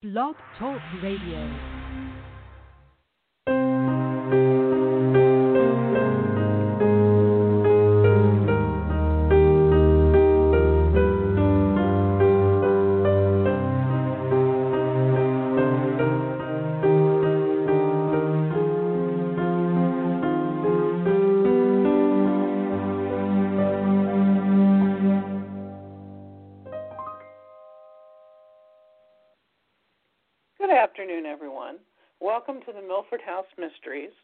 Blog Talk Radio.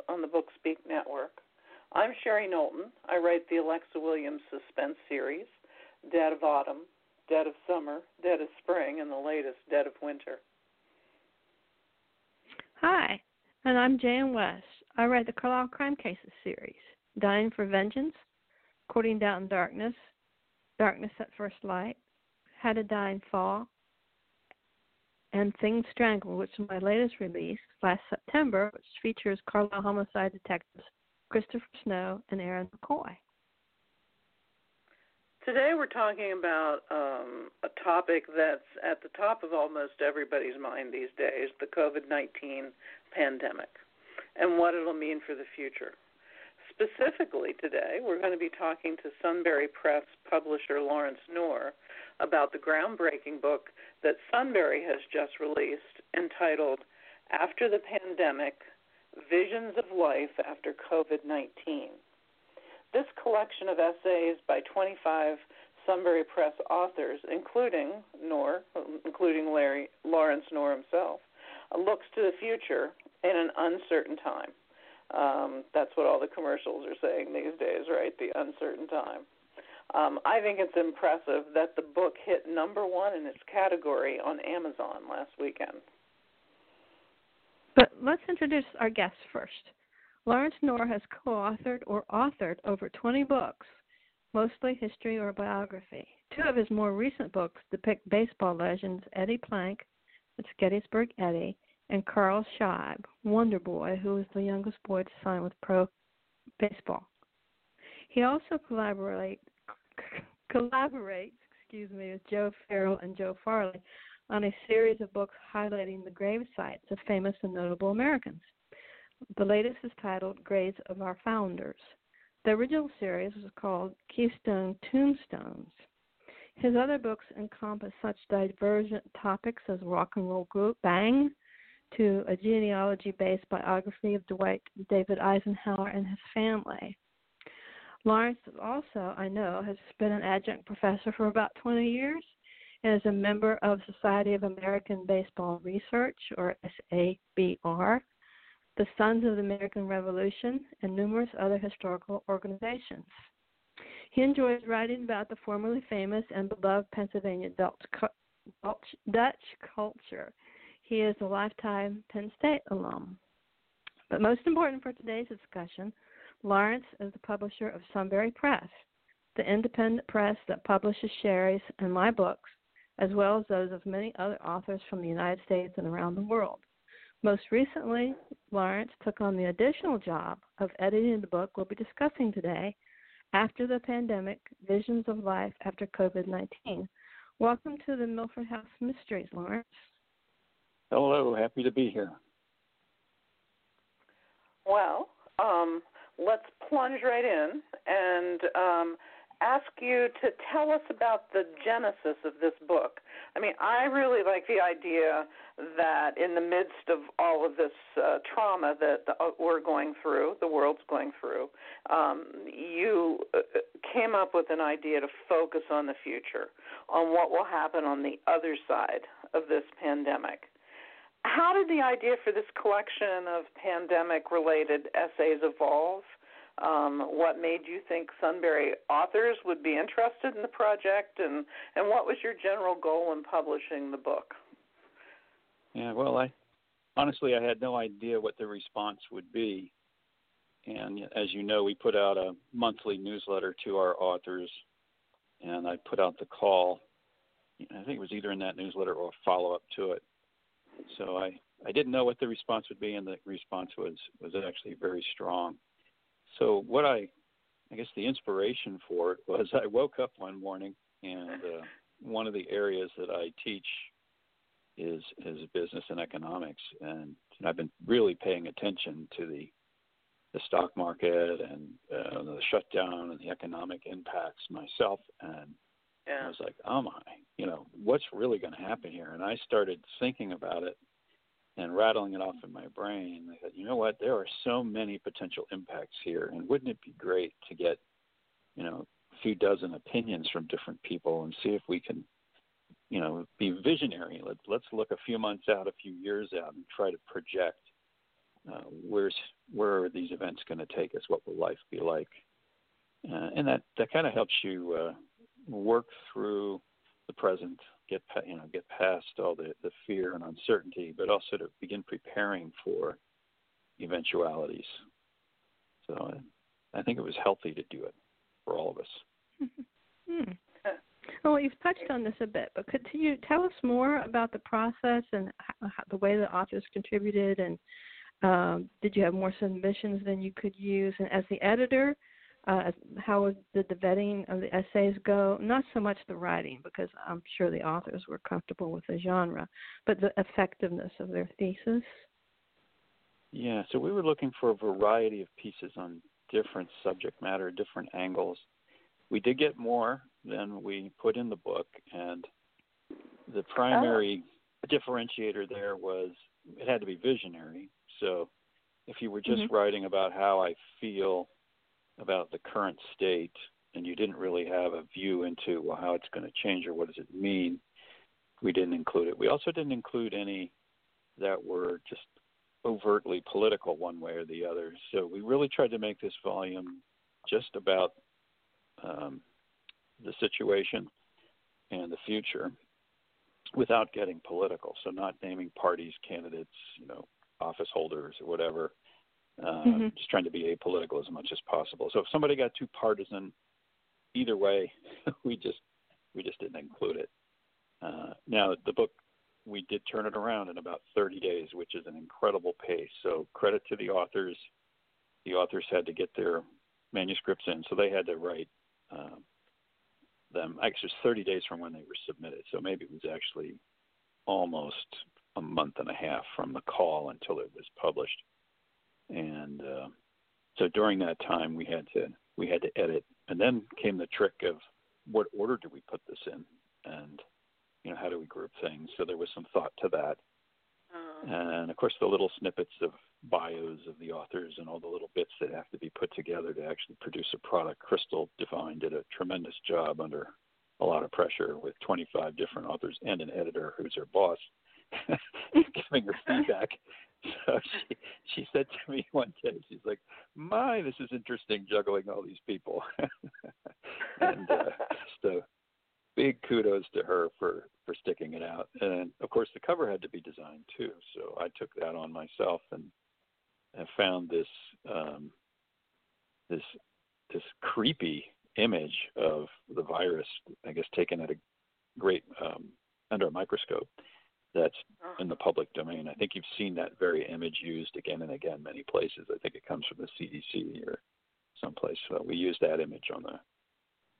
On the Bookspeak Network. I'm Sherry Knowlton. I write the Alexa Williams suspense series, Dead of Autumn, Dead of Summer, Dead of Spring, and the latest, Dead of Winter. Hi, and I'm Jan West. I write the Carlisle Crime Cases series, Dying for Vengeance, Courting Doubt and Darkness, Darkness at First Light, Had a Dying Fall, and Things Strangle, which is my latest release last September, which features Carlisle homicide detectives Christopher Snow and Aaron McCoy. Today we're talking about um, a topic that's at the top of almost everybody's mind these days the COVID 19 pandemic and what it'll mean for the future. Specifically, today we're going to be talking to Sunbury Press publisher Lawrence Knorr about the groundbreaking book that Sunbury has just released entitled After the Pandemic Visions of Life After COVID 19. This collection of essays by 25 Sunbury Press authors, including Knorr, including Larry Lawrence Knorr himself, looks to the future in an uncertain time. Um, that's what all the commercials are saying these days, right? The uncertain time. Um, I think it's impressive that the book hit number one in its category on Amazon last weekend. But let's introduce our guest first. Lawrence Knorr has co authored or authored over 20 books, mostly history or biography. Two of his more recent books depict baseball legends Eddie Plank, that's Gettysburg Eddie, and Carl Scheib, Wonder Boy, who was the youngest boy to sign with pro baseball. He also collaborate, collaborates, excuse me, with Joe Farrell and Joe Farley on a series of books highlighting the grave sites of famous and notable Americans. The latest is titled Graves of Our Founders. The original series was called Keystone Tombstones. His other books encompass such divergent topics as rock and roll group Bang, to a genealogy based biography of Dwight David Eisenhower and his family. Lawrence also, I know, has been an adjunct professor for about 20 years and is a member of Society of American Baseball Research, or SABR, the Sons of the American Revolution, and numerous other historical organizations. He enjoys writing about the formerly famous and beloved Pennsylvania Dutch, Dutch culture. He is a lifetime Penn State alum. But most important for today's discussion, Lawrence is the publisher of Sunbury Press, the independent press that publishes Sherry's and my books, as well as those of many other authors from the United States and around the world. Most recently, Lawrence took on the additional job of editing the book we'll be discussing today, After the Pandemic Visions of Life After COVID 19. Welcome to the Milford House Mysteries, Lawrence. Hello, happy to be here. Well, um, let's plunge right in and um, ask you to tell us about the genesis of this book. I mean, I really like the idea that in the midst of all of this uh, trauma that the, uh, we're going through, the world's going through, um, you uh, came up with an idea to focus on the future, on what will happen on the other side of this pandemic. How did the idea for this collection of pandemic related essays evolve? Um, what made you think Sunbury authors would be interested in the project, and, and what was your general goal in publishing the book? Yeah, well, I honestly I had no idea what the response would be, and as you know, we put out a monthly newsletter to our authors, and I put out the call. I think it was either in that newsletter or a follow up to it. So I I didn't know what the response would be, and the response was was actually very strong. So what I I guess the inspiration for it was I woke up one morning and uh, one of the areas that I teach is is business and economics, and I've been really paying attention to the the stock market and uh, the shutdown and the economic impacts myself, and yeah. I was like, oh my, you know, what's really going to happen here? And I started thinking about it and rattling it off in my brain. I thought, you know what? There are so many potential impacts here, and wouldn't it be great to get, you know, a few dozen opinions from different people and see if we can you know, be visionary. Let's let's look a few months out, a few years out, and try to project uh, where's where are these events going to take us? What will life be like? Uh, and that that kind of helps you uh, work through the present, get you know get past all the the fear and uncertainty, but also to begin preparing for eventualities. So I, think it was healthy to do it for all of us. hmm. Well, you've touched on this a bit, but could you tell us more about the process and how, the way the authors contributed, and um, did you have more submissions than you could use? And as the editor, uh, how did the vetting of the essays go? Not so much the writing, because I'm sure the authors were comfortable with the genre, but the effectiveness of their thesis. Yeah, so we were looking for a variety of pieces on different subject matter, different angles. We did get more than we put in the book, and the primary oh. differentiator there was it had to be visionary. So if you were just mm-hmm. writing about how I feel about the current state and you didn't really have a view into well how it's going to change or what does it mean, we didn't include it. We also didn't include any that were just overtly political one way or the other. So we really tried to make this volume just about um, the situation and the future without getting political. So not naming parties, candidates, you know, office holders or whatever. Uh, mm-hmm. Just trying to be apolitical as much as possible. So if somebody got too partisan, either way, we just we just didn't include it. Uh, now the book we did turn it around in about 30 days, which is an incredible pace. So credit to the authors. The authors had to get their manuscripts in, so they had to write um, them. Actually, it was 30 days from when they were submitted, so maybe it was actually almost a month and a half from the call until it was published. And uh, so during that time, we had to we had to edit, and then came the trick of what order do we put this in, and you know how do we group things. So there was some thought to that, uh, and of course the little snippets of bios of the authors and all the little bits that have to be put together to actually produce a product. Crystal Devine did a tremendous job under a lot of pressure with 25 different authors and an editor who's her boss giving her feedback. So she she said to me one day, she's like, "My, this is interesting juggling all these people." and uh, so big kudos to her for for sticking it out. And of course, the cover had to be designed too, so I took that on myself and have found this um, this this creepy image of the virus, I guess taken at a great um, under a microscope that's uh-huh. in the public domain. I think you've seen that very image used again and again many places. I think it comes from the CDC or someplace. So we used that image on the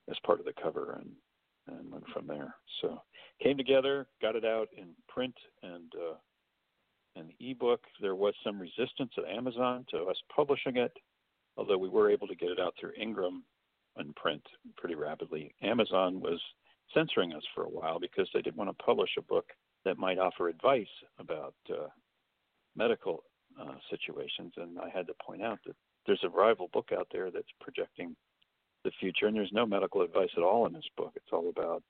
as part of the cover and and went from there. So came together, got it out in print and uh, an ebook. There was some resistance at Amazon to us publishing it, although we were able to get it out through Ingram in print pretty rapidly. Amazon was censoring us for a while because they didn't want to publish a book that might offer advice about uh, medical uh, situations. And I had to point out that there's a rival book out there that's projecting the future, and there's no medical advice at all in this book. It's all about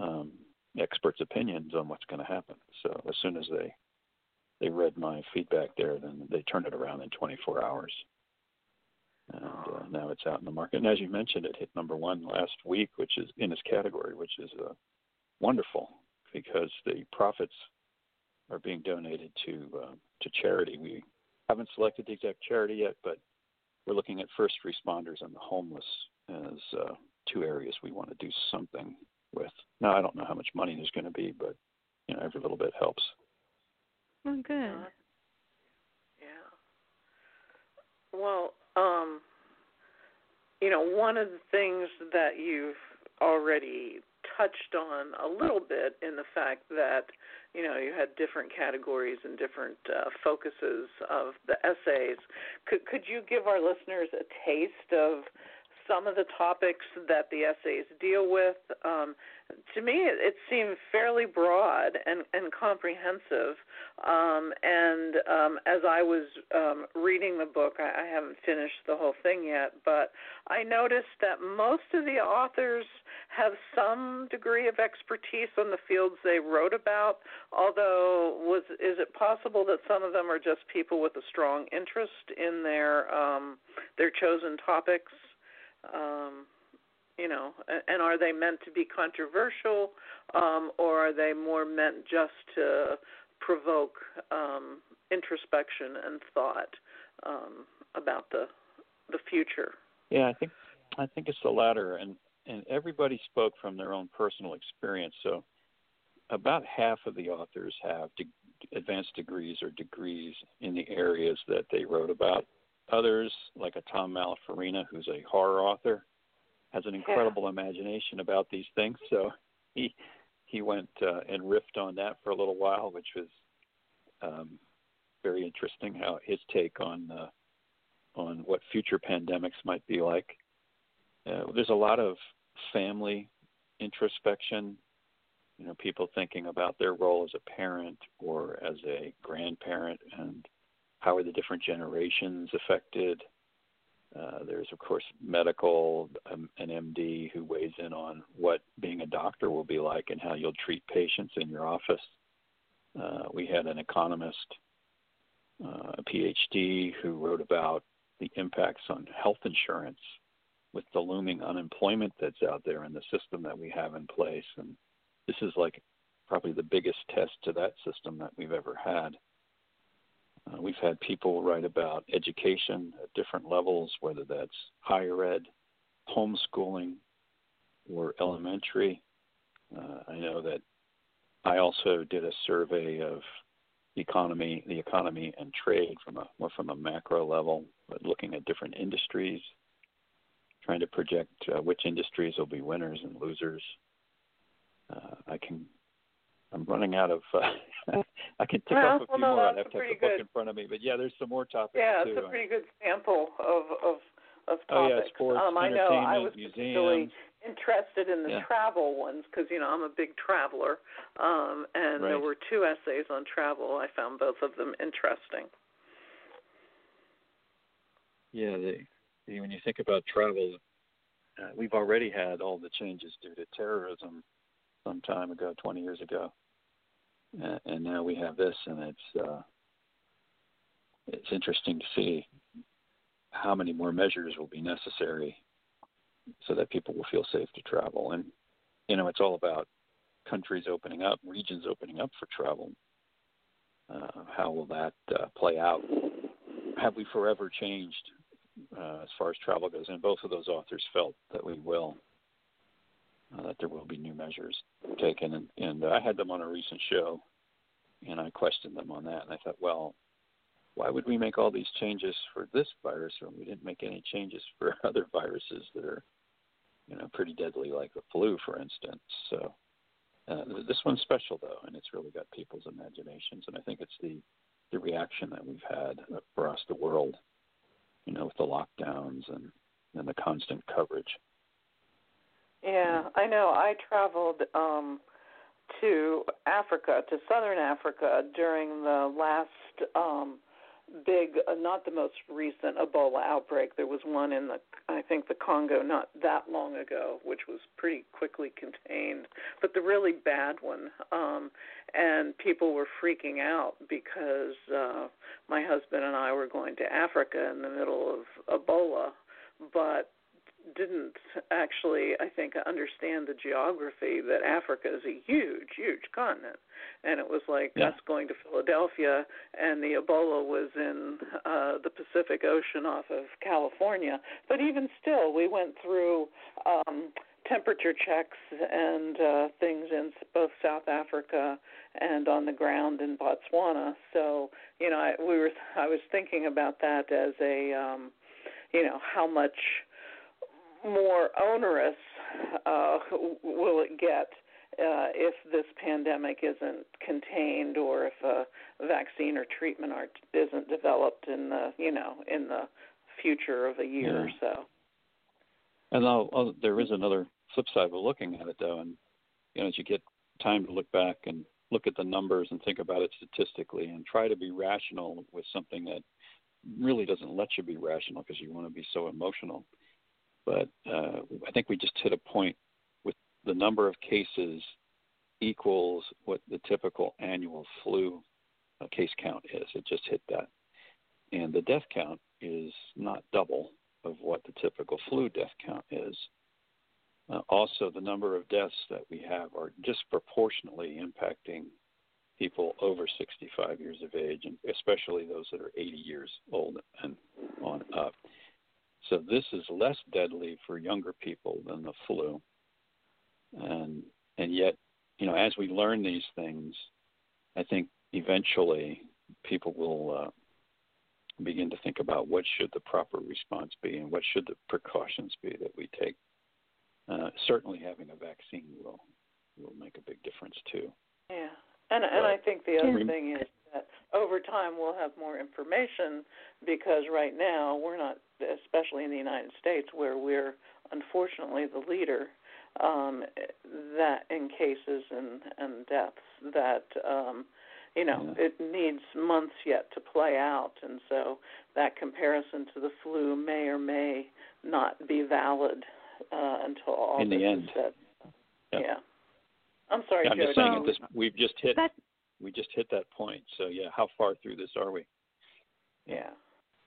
um, experts' opinions on what's going to happen. So as soon as they they read my feedback there, then they turned it around in 24 hours. And uh, now it's out in the market. And as you mentioned, it hit number one last week, which is in its category, which is uh, wonderful because the profits are being donated to uh, to charity. We haven't selected the exact charity yet, but we're looking at first responders and the homeless as uh, two areas we want to do something with. Now, I don't know how much money there's going to be, but you know, every little bit helps. Oh, good. yeah. Well, um, you know, one of the things that you've already touched on a little bit in the fact that you know you had different categories and different uh, focuses of the essays. Could could you give our listeners a taste of some of the topics that the essays deal with. Um, to me, it, seemed fairly broad and, and comprehensive. Um, and um, as I was um, reading the book, I, I haven't finished the whole thing yet, but I noticed that most of the authors have some degree of expertise on the fields they wrote about. Although, was is it possible that some of them are just people with a strong interest in their um, their chosen topics? Um, you know, and are they meant to be controversial, um, or are they more meant just to provoke um, introspection and thought um, about the the future? Yeah, I think I think it's the latter, and and everybody spoke from their own personal experience. So, about half of the authors have de- advanced degrees or degrees in the areas that they wrote about. Others, like a Tom Malafarina, who's a horror author, has an incredible yeah. imagination about these things. So he he went uh, and riffed on that for a little while, which was um, very interesting. How his take on uh, on what future pandemics might be like. Uh, there's a lot of family introspection. You know, people thinking about their role as a parent or as a grandparent and how are the different generations affected? Uh, there's of course medical, um, an MD who weighs in on what being a doctor will be like and how you'll treat patients in your office. Uh, we had an economist, uh, a PhD, who wrote about the impacts on health insurance with the looming unemployment that's out there and the system that we have in place. And this is like probably the biggest test to that system that we've ever had. Uh, we've had people write about education at different levels, whether that's higher ed, homeschooling, or elementary. Uh, I know that I also did a survey of economy, the economy and trade from a more from a macro level, but looking at different industries, trying to project uh, which industries will be winners and losers. Uh, I can I'm running out of. Uh, I can tick well, off a well, few no, more. I'd have to have the book good. in front of me, but yeah, there's some more topics yeah, too. it's a pretty good sample of of of topics. Oh yeah, sports, um, I know I was museums. particularly interested in the yeah. travel ones because you know I'm a big traveler, um, and right. there were two essays on travel. I found both of them interesting. Yeah, they, when you think about travel, uh, we've already had all the changes due to terrorism some time ago, 20 years ago, and, now we have this, and it's uh, it's interesting to see how many more measures will be necessary so that people will feel safe to travel. And you know, it's all about countries opening up, regions opening up for travel. Uh, how will that uh, play out? Have we forever changed uh, as far as travel goes? And both of those authors felt that we will uh, that there will be new measures taken. And, and uh, I had them on a recent show, and I questioned them on that. And I thought, well, why would we make all these changes for this virus when we didn't make any changes for other viruses that are, you know, pretty deadly, like the flu, for instance? So uh, this one's special though, and it's really got people's imaginations. And I think it's the the reaction that we've had across the world, you know, with the lockdowns and and the constant coverage. Yeah, I know. I traveled um to Africa, to southern Africa during the last um big uh, not the most recent Ebola outbreak. There was one in the I think the Congo not that long ago, which was pretty quickly contained, but the really bad one um and people were freaking out because uh my husband and I were going to Africa in the middle of Ebola, but didn't actually, I think, understand the geography that Africa is a huge, huge continent, and it was like yeah. us going to Philadelphia, and the Ebola was in uh, the Pacific Ocean off of California. But even still, we went through. Um, temperature checks and uh, things in both South Africa and on the ground in Botswana. So you know, I, we were I was thinking about that as a um, you know how much more onerous uh, will it get uh, if this pandemic isn't contained or if a vaccine or treatment are, isn't developed in the you know in the future of a year yeah. or so. And I'll, I'll, there is another flip side of looking at it though, and you know as you get time to look back and look at the numbers and think about it statistically and try to be rational with something that really doesn't let you be rational because you want to be so emotional. But uh, I think we just hit a point with the number of cases equals what the typical annual flu uh, case count is. It just hit that. And the death count is not double of what the typical flu death count is. Uh, also, the number of deaths that we have are disproportionately impacting people over 65 years of age, and especially those that are 80 years old and on up. So this is less deadly for younger people than the flu, and and yet, you know, as we learn these things, I think eventually people will uh, begin to think about what should the proper response be and what should the precautions be that we take. Uh, certainly, having a vaccine will will make a big difference too. Yeah. And and I think the other thing is that over time we'll have more information because right now we're not, especially in the United States, where we're unfortunately the leader, um, that in cases and and deaths that um, you know yeah. it needs months yet to play out, and so that comparison to the flu may or may not be valid uh, until all in the end. Said. yeah. yeah. I'm sorry, yeah, I'm Joe. just saying at this we've just hit that, we just hit that point. So yeah, how far through this are we? Yeah.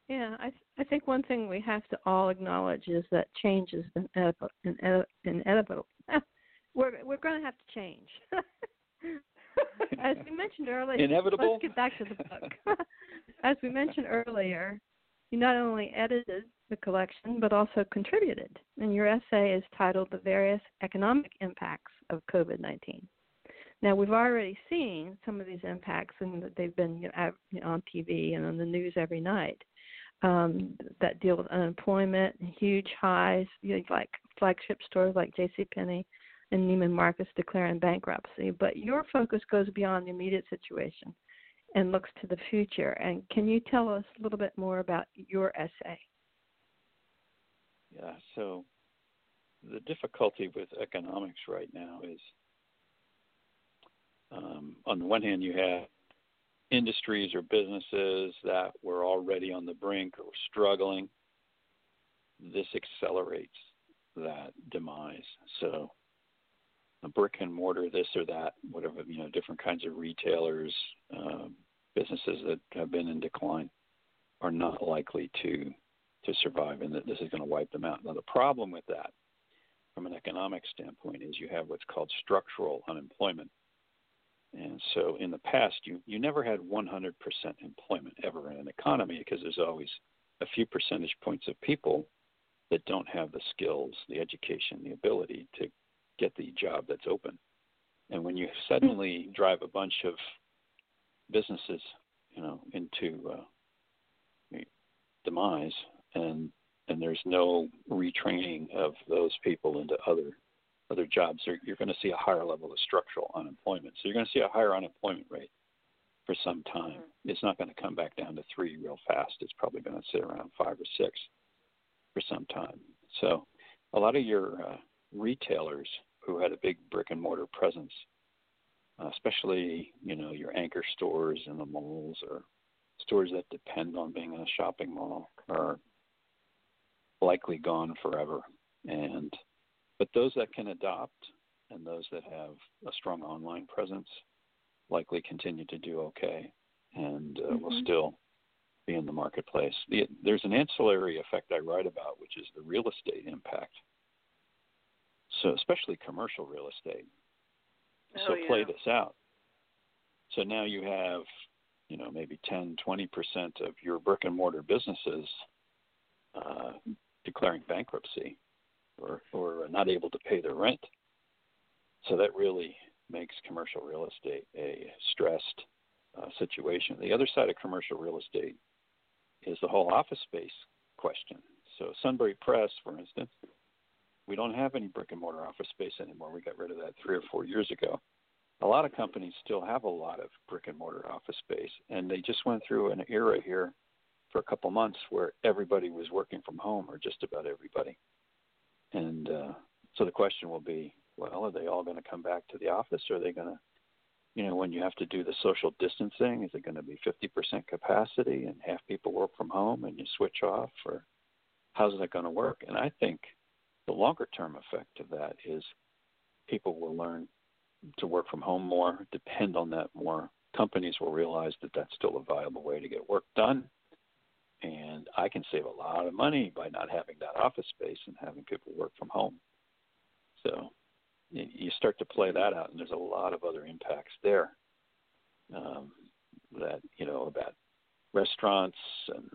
Yeah, I th- I think one thing we have to all acknowledge is that change is inevitable. inevitable. we're we're going to have to change. As we mentioned earlier, inevitable. Let's get back to the book. As we mentioned earlier, you not only edited the collection but also contributed, and your essay is titled "The Various Economic Impacts of COVID 19. Now, we've already seen some of these impacts, and they've been you know, on TV and on the news every night um, that deal with unemployment, huge highs, you know, like flagship stores like J.C. Penney and Neiman Marcus declaring bankruptcy. But your focus goes beyond the immediate situation and looks to the future. And can you tell us a little bit more about your essay? Yeah, so the difficulty with economics right now is um, on the one hand, you have industries or businesses that were already on the brink or struggling. This accelerates that demise. So, a brick and mortar, this or that, whatever, you know, different kinds of retailers, um, businesses that have been in decline are not likely to to survive, and that this is going to wipe them out. Now, the problem with that from an economic standpoint is you have what's called structural unemployment. And so in the past, you, you never had 100% employment ever in an economy because there's always a few percentage points of people that don't have the skills, the education, the ability to get the job that's open. And when you suddenly drive a bunch of businesses, you know, into uh, demise, and and there's no retraining of those people into other other jobs, you're going to see a higher level of structural unemployment. So you're going to see a higher unemployment rate for some time. Mm-hmm. It's not going to come back down to three real fast. It's probably going to sit around five or six for some time. So a lot of your uh, retailers who had a big brick and mortar presence, uh, especially you know your anchor stores in the malls or stores that depend on being in a shopping mall, are likely gone forever. And but those that can adopt and those that have a strong online presence likely continue to do okay and uh, mm-hmm. will still be in the marketplace. The, there's an ancillary effect I write about, which is the real estate impact. So, especially commercial real estate. Oh, so, yeah. play this out. So now you have, you know, maybe 10, 20% of your brick and mortar businesses uh, declaring bankruptcy or, or not able to pay their rent. So that really makes commercial real estate a stressed uh, situation. The other side of commercial real estate is the whole office space question. So Sunbury Press, for instance, we don't have any brick and mortar office space anymore. We got rid of that three or four years ago. A lot of companies still have a lot of brick and mortar office space, and they just went through an era here for a couple months where everybody was working from home, or just about everybody. And uh, so the question will be, well, are they all going to come back to the office? Or are they going to, you know, when you have to do the social distancing, is it going to be 50% capacity and half people work from home and you switch off? Or how's that going to work? And I think the longer term effect of that is people will learn to work from home more, depend on that more. Companies will realize that that's still a viable way to get work done and I can save a lot of money by not having that office space and having people work from home. So you start to play that out, and there's a lot of other impacts there. Um, that you know about restaurants and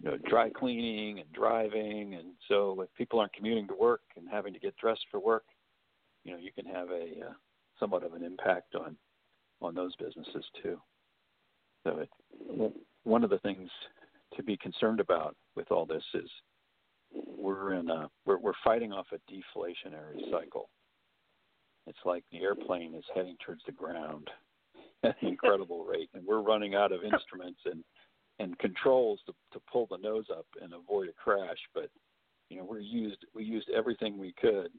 you know dry cleaning and driving, and so if people aren't commuting to work and having to get dressed for work, you know you can have a uh, somewhat of an impact on on those businesses too. So it, one of the things to be concerned about with all this is we're in a we're we're fighting off a deflationary cycle. It's like the airplane is heading towards the ground at an incredible rate, and we're running out of instruments and and controls to to pull the nose up and avoid a crash. But you know, we used we used everything we could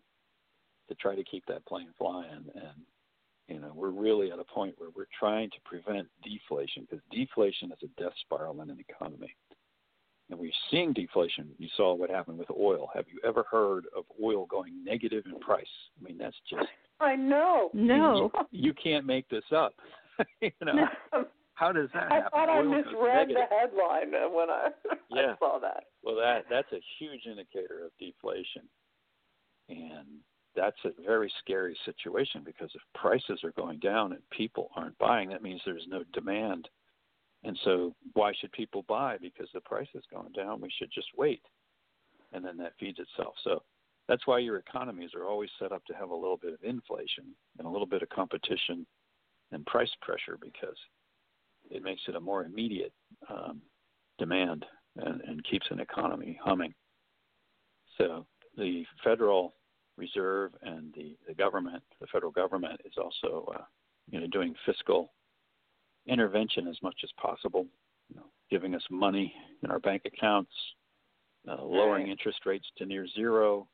to try to keep that plane flying, and you know, we're really at a point where we're trying to prevent deflation because deflation is a death spiral in an economy. And we're seeing deflation. You saw what happened with oil. Have you ever heard of oil going negative in price? I mean, that's just. I know. No. You, you can't make this up. you know. How does that happen? I thought I Oil goes misread the headline when I, Yeah. I saw that. Well, that that's a huge indicator of deflation, and that's a very scary situation because if prices are going down and people aren't buying, that means there's no demand. And so, why should people buy? Because the price is going down. We should just wait, and then that feeds itself. So that's why your economies are always set up to have a little bit of inflation and a little bit of competition and price pressure because it makes it a more immediate um, demand and, and keeps an economy humming. So the federal reserve and the, the government, the federal government, is also uh, you know doing fiscal intervention as much as possible, you know, giving us money in our bank accounts, uh, lowering Right. interest rates to near zero,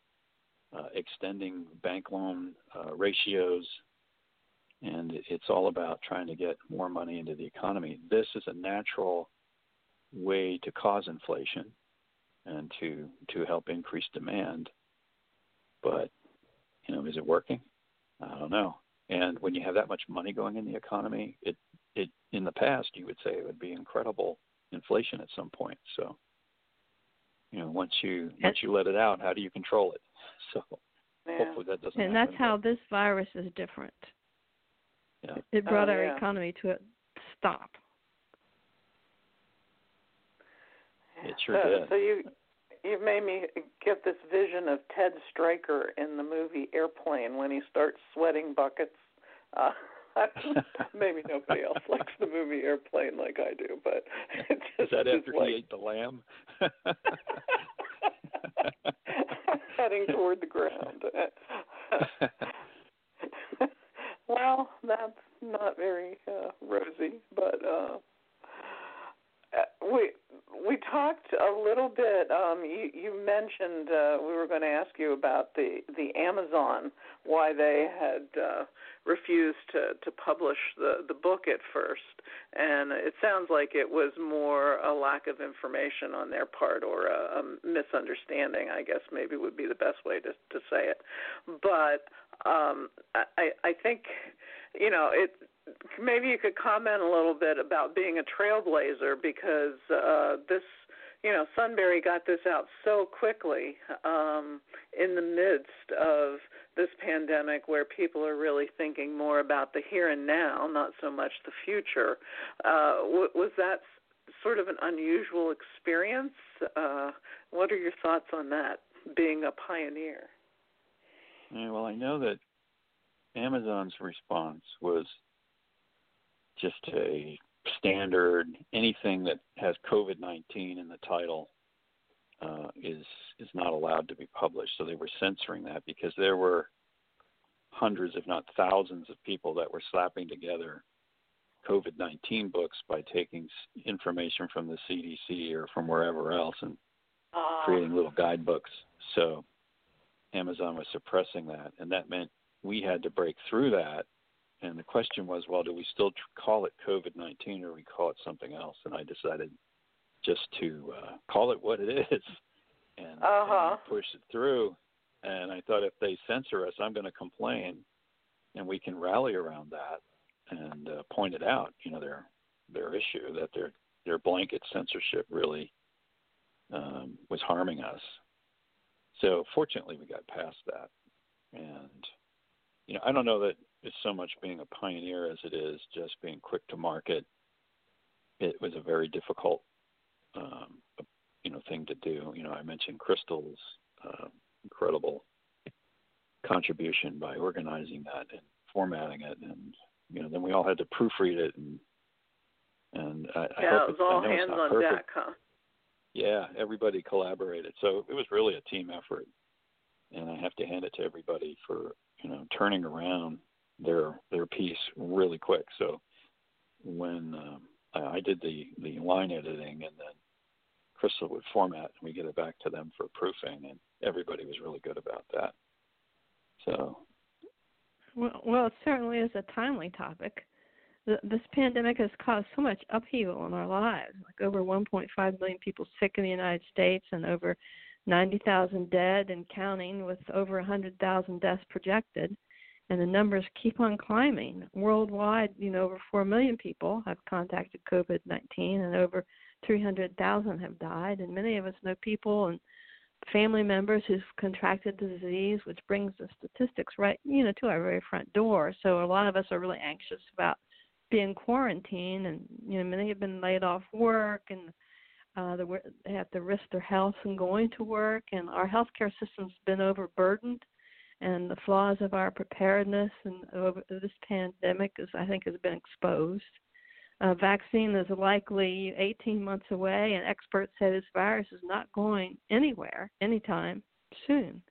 uh, extending bank loan uh, ratios, and it's all about trying to get more money into the economy. This is a natural way to cause inflation and to to help increase demand. But you know, is it working? I don't know. And when you have that much money going in the economy, it it in the past you would say it would be incredible inflation at some point. So you know, once you once you let it out, how do you control it? So Yeah. hopefully that doesn't And that's happen, how but, this virus is different. yeah. It oh, brought Oh, our yeah. economy to a stop. It sure so, did. So you you've made me get this vision of Ted Striker in the movie Airplane when he starts sweating buckets. Uh, maybe nobody else likes the movie Airplane like I do, but it Is just that is after like he ate the lamb? heading toward the ground. well, that's not very uh, rosy, but uh, talked a little bit. Um, you you mentioned uh, we were going to ask you about the the Amazon, why they had uh, refused to to publish the the book at first, and it sounds like it was more a lack of information on their part or a, a misunderstanding. I guess maybe would be the best way to to say it, but um, I I think you know it maybe you could comment a little bit about being a trailblazer because uh, this, you know, Sunbury got this out so quickly um, in the midst of this pandemic where people are really thinking more about the here and now, not so much the future. Uh, w- was that sort of an unusual experience? Uh, what are your thoughts on that, being a pioneer? Yeah, well, I know that Amazon's response was just a standard anything that has COVID 19 in the title uh, is is not allowed to be published. So they were censoring that because there were hundreds, if not thousands, of people that were slapping together COVID 19 books by taking information from the CDC or from wherever else and uh. creating little guidebooks. So Amazon was suppressing that, and that meant we had to break through that. And the question was, well, do we still call it COVID 19 or we call it something else? And I decided just to uh, call it what it is and, uh-huh. and push it through. And I thought if they censor us, I'm going to complain, and we can rally around that and uh, point it out. You know their their issue that their their blanket censorship really um, was harming us. So fortunately, we got past that, and you know I don't know that it's so much being a pioneer as it is just being quick to market. It was a very difficult, um, you know, thing to do. You know, I mentioned Crystal's uh, incredible contribution by organizing that and formatting it, and you know, then we all had to proofread it and and I, yeah, I hope it was all hands on perfect. deck, huh? Yeah, everybody collaborated, so it was really a team effort, and I have to hand it to everybody for you know turning around their their piece really quick. So when um, I, did the the line editing, and then Crystal would format, and we get it back to them for proofing, and everybody was really good about that. So well, it certainly is a timely topic. This pandemic has caused so much upheaval in our lives. Like over 1.5 million people sick in the United States, and over 90,000 dead and counting, with over 100,000 deaths projected. And the numbers keep on climbing. Worldwide, you know, over 4 million people have contacted COVID 19, and over 300,000 have died. And many of us know people and family members who've contracted the disease, which brings the statistics right, you know, to our very front door. So a lot of us are really anxious about being quarantined, and you know, many have been laid off work, and uh, they have to risk their health and going to work, and our healthcare system's been overburdened, and the flaws of our preparedness and over this pandemic is, I think, has been exposed. A vaccine is likely 18 months away, and experts say this virus is not going anywhere anytime soon.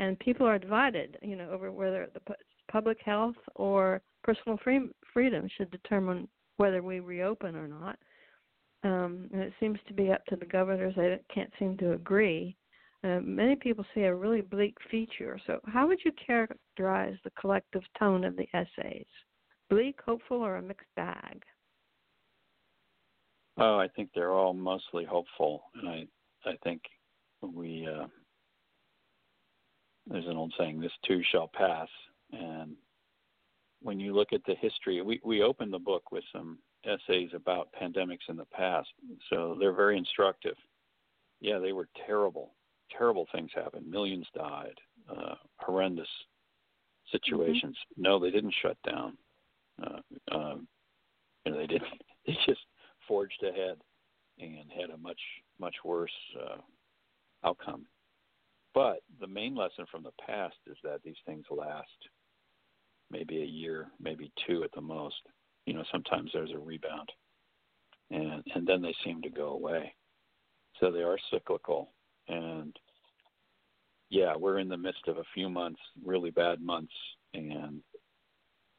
And people are divided, you know, over whether the public health or personal free, freedom should determine whether we reopen or not. Um, and it seems to be up to the governors; they can't seem to agree. Uh, many people see a really bleak feature. So, how would you characterize the collective tone of the essays? Bleak, hopeful, or a mixed bag? Oh, I think they're all mostly hopeful, and I I think we uh, there's an old saying, "This too shall pass." And when you look at the history, we we opened the book with some essays about pandemics in the past, so they're very instructive. Yeah, they were terrible, terrible things happened. Millions died, uh, horrendous situations. Mm-hmm. No, they didn't shut down. Uh, um, you know, they didn't. They just forged ahead and had a much much worse uh, outcome. But the main lesson from the past is that these things last maybe a year, maybe two at the most. You know, sometimes there's a rebound, and and then they seem to go away. So they are cyclical, and yeah, we're in the midst of a few months, really bad months, and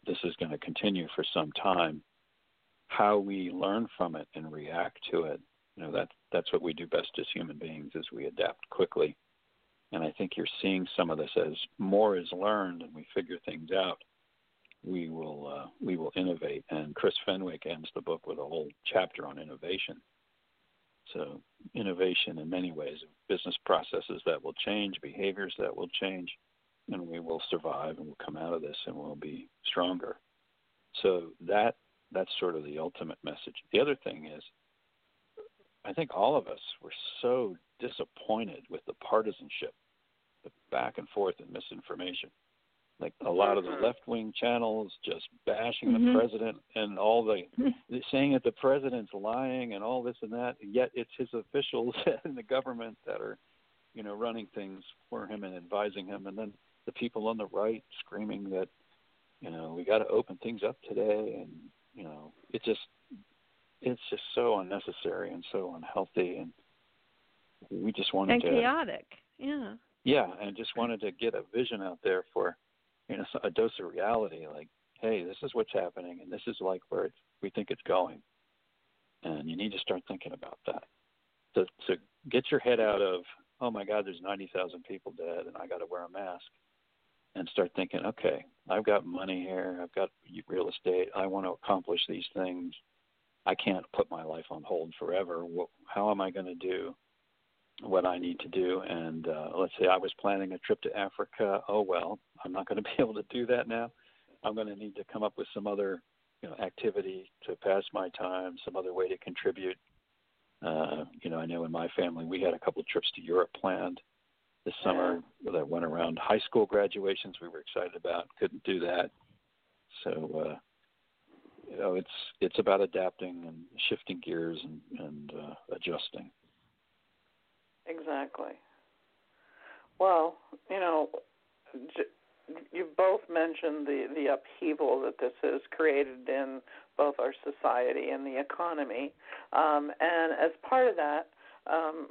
this is going to continue for some time how we learn from it and react to it. You know, that that's what we do best as human beings is we adapt quickly. And I think you're seeing some of this as more is learned and we figure things out. We will uh, we will innovate. And Chris Fenwick ends the book with a whole chapter on innovation. So innovation in many ways, business processes that will change, behaviors that will change, and we will survive and we'll come out of this and we'll be stronger. So that that's sort of the ultimate message. The other thing is, I think all of us were so disappointed with the partisanship, the back and forth and misinformation. Like a lot of the mm-hmm. left wing channels just bashing mm-hmm. the president and all the saying that the president's lying and all this and that. And yet it's his officials in the government that are, you know, running things for him and advising him. And then the people on the right screaming that, you know, we got to open things up today and you know, it just it's just so unnecessary and so unhealthy and we just wanted and to chaotic. Yeah. yeah, and just wanted to get a vision out there for you know a dose of reality. Like, hey, this is what's happening, and this is like where it's, we think it's going, and you need to start thinking about that. To to get your head out of oh my God, there's ninety thousand people dead, and I got to wear a mask, and start thinking, okay, I've got money here, I've got real estate, I want to accomplish these things. I can't put my life on hold forever. what, How am I going to do what I need to do. And uh, let's say I was planning a trip to Africa. Oh well, I'm not going to be able to do that now. I'm going to need to come up with some other you know activity to pass my time, some other way to contribute. Uh, you know, I know in my family we had a couple of trips to Europe planned this summer that went around high school graduations. We were excited about. Couldn't do that. So uh, you know, it's it's about adapting and shifting gears and, and uh, adjusting. Exactly. Well, you know, you both mentioned the the upheaval that this has created in both our society and the economy, um, and as part of that, um,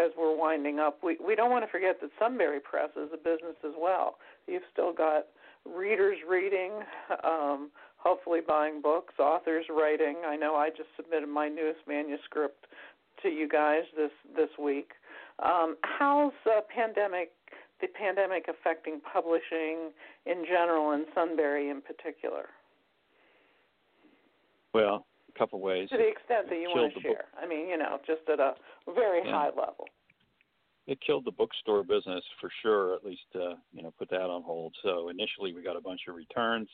as we're winding up, we we don't want to forget that Sunbury Press is a business as well. You've still got readers reading, um, hopefully buying books, authors writing. I know I just submitted my newest manuscript to you guys this this week. Um, how's uh, pandemic the pandemic affecting publishing in general and Sunbury in particular? Well, a couple ways. To the extent that you want to share. I mean, you know, just at a very yeah. high level. It killed the bookstore business for sure. At least, uh, you know, put that on hold. So initially, we got a bunch of returns.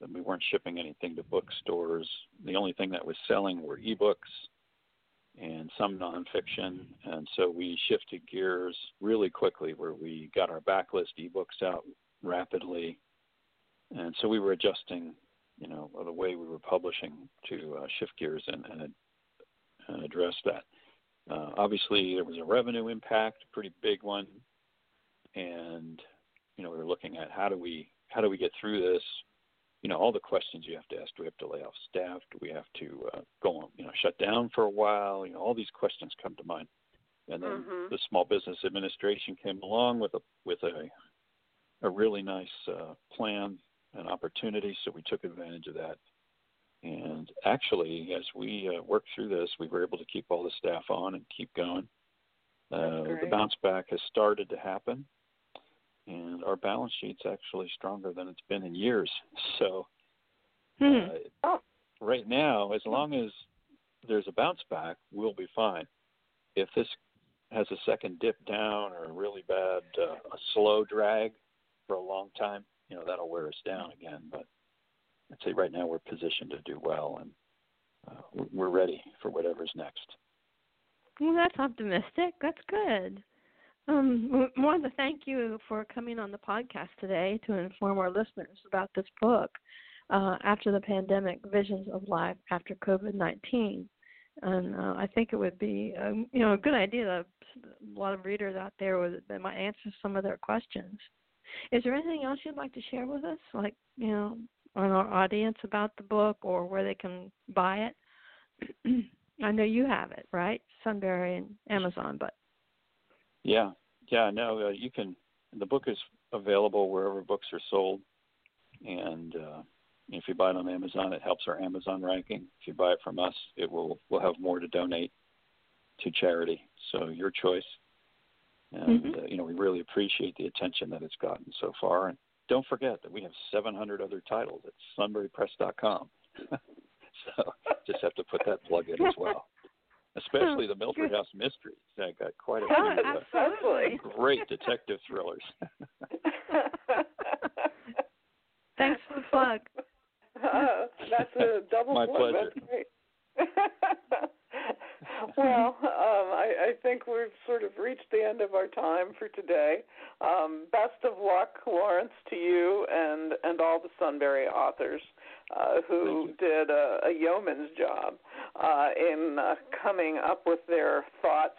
Then we weren't shipping anything to bookstores. The only thing that was selling were ebooks and some nonfiction. And so we shifted gears really quickly where we got our backlist ebooks out rapidly. And so we were adjusting, you know, the way we were publishing to uh, shift gears and, and, and address that. Uh, obviously, there was a revenue impact, a pretty big one, and you know we were looking at how do we how do we get through this you know all the questions you have to ask. Do we have to lay off staff? Do we have to uh, go on, you know, shut down for a while? You know, all these questions come to mind. And then mm-hmm. the Small Business Administration came along with a with a a really nice uh, plan and opportunity, so we took advantage of that. And actually, as we uh, worked through this, we were able to keep all the staff on and keep going. Uh, the bounce back has started to happen and our balance sheet's actually stronger than it's been in years. So hmm. uh, right now, as long as there's a bounce back, we'll be fine. If this has a second dip down or a really bad uh, a slow drag for a long time, you know that'll wear us down again. But I'd say right now we're positioned to do well, and uh, we're ready for whatever's next. Well, that's optimistic. That's good. Um, thank you for coming on the podcast today to inform our listeners about this book, uh, After the Pandemic Visions of Life After COVID 19. And uh, I think it would be, um, you know, a good idea that a lot of readers out there would, that might answer some of their questions. Is there anything else you'd like to share with us, like, you know, on our audience about the book or where they can buy it? I know you have it, right? Sunbury and Amazon, but yeah, yeah, no, uh, you can. The book is available wherever books are sold, and uh, if you buy it on Amazon, it helps our Amazon ranking. If you buy it from us, it will we'll have more to donate to charity. So your choice. And mm-hmm. uh, you know, we really appreciate the attention that it's gotten so far. And don't forget that we have 700 other titles at sunburypress.com. so just have to put that plug in as well especially the Milford House Mysteries. I got quite a few oh, absolutely. great detective thrillers. Thanks for the plug. Uh, that's a double My plug. pleasure. That's great. well, um, I, I think we've sort of reached the end of our time for today. Um, best of luck, Lawrence, to you and and all the Sunbury authors uh, who did a, a yeoman's job uh, in uh, coming up with their thoughts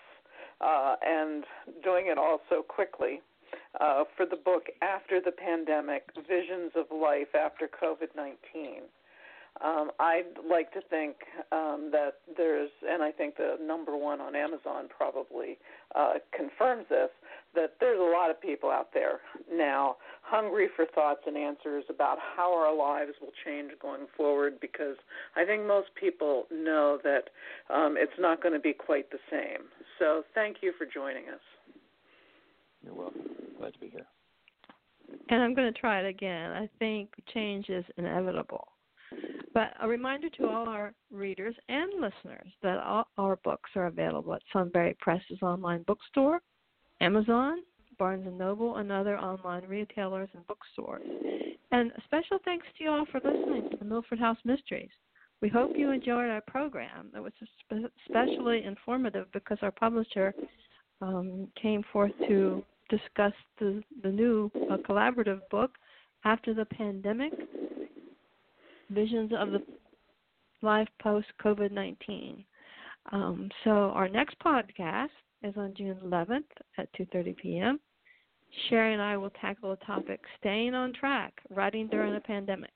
uh, and doing it all so quickly. Uh, for the book After the Pandemic Visions of Life After COVID 19. Um, I'd like to think um, that there's, and I think the number one on Amazon probably uh, confirms this, that there's a lot of people out there now hungry for thoughts and answers about how our lives will change going forward because I think most people know that um, it's not going to be quite the same. So thank you for joining us. You're welcome. Glad to be here. And I'm going to try it again. I think change is inevitable. But a reminder to all our readers and listeners that all our books are available at Sunbury Press's online bookstore, Amazon, Barnes Noble, and other online retailers and bookstores. And a special thanks to you all for listening to the Milford House Mysteries. We hope you enjoyed our program. It was especially informative because our publisher um, came forth to discuss the the new uh, collaborative book after the pandemic, visions of the life post COVID nineteen. Um, so our next podcast is on June 11th at 2:30 p.m. Sherry and I will tackle the topic "Staying on Track: Writing During a Pandemic."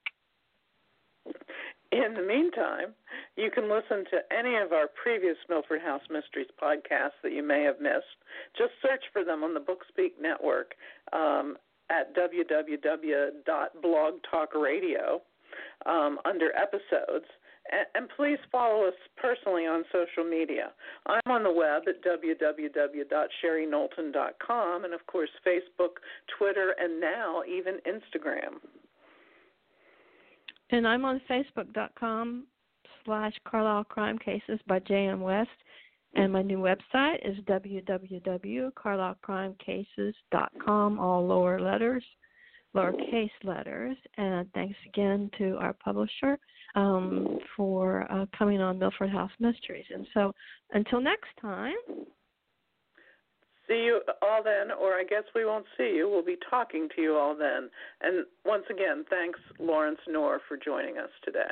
In the meantime, you can listen to any of our previous Milford House Mysteries podcasts that you may have missed. Just search for them on the Bookspeak Network um, at www.blogtalkradio um, under episodes. And, and please follow us personally on social media. I'm on the web at www.sherryknowlton.com and, of course, Facebook, Twitter, and now even Instagram. And I'm on Facebook.com slash Carlisle Crime Cases by J.M. West. And my new website is www.carlislecrimecases.com, all lower letters, lowercase letters. And thanks again to our publisher um, for uh, coming on Milford House Mysteries. And so until next time. See you all then, or I guess we won't see you. We'll be talking to you all then. And once again, thanks, Lawrence Knorr, for joining us today.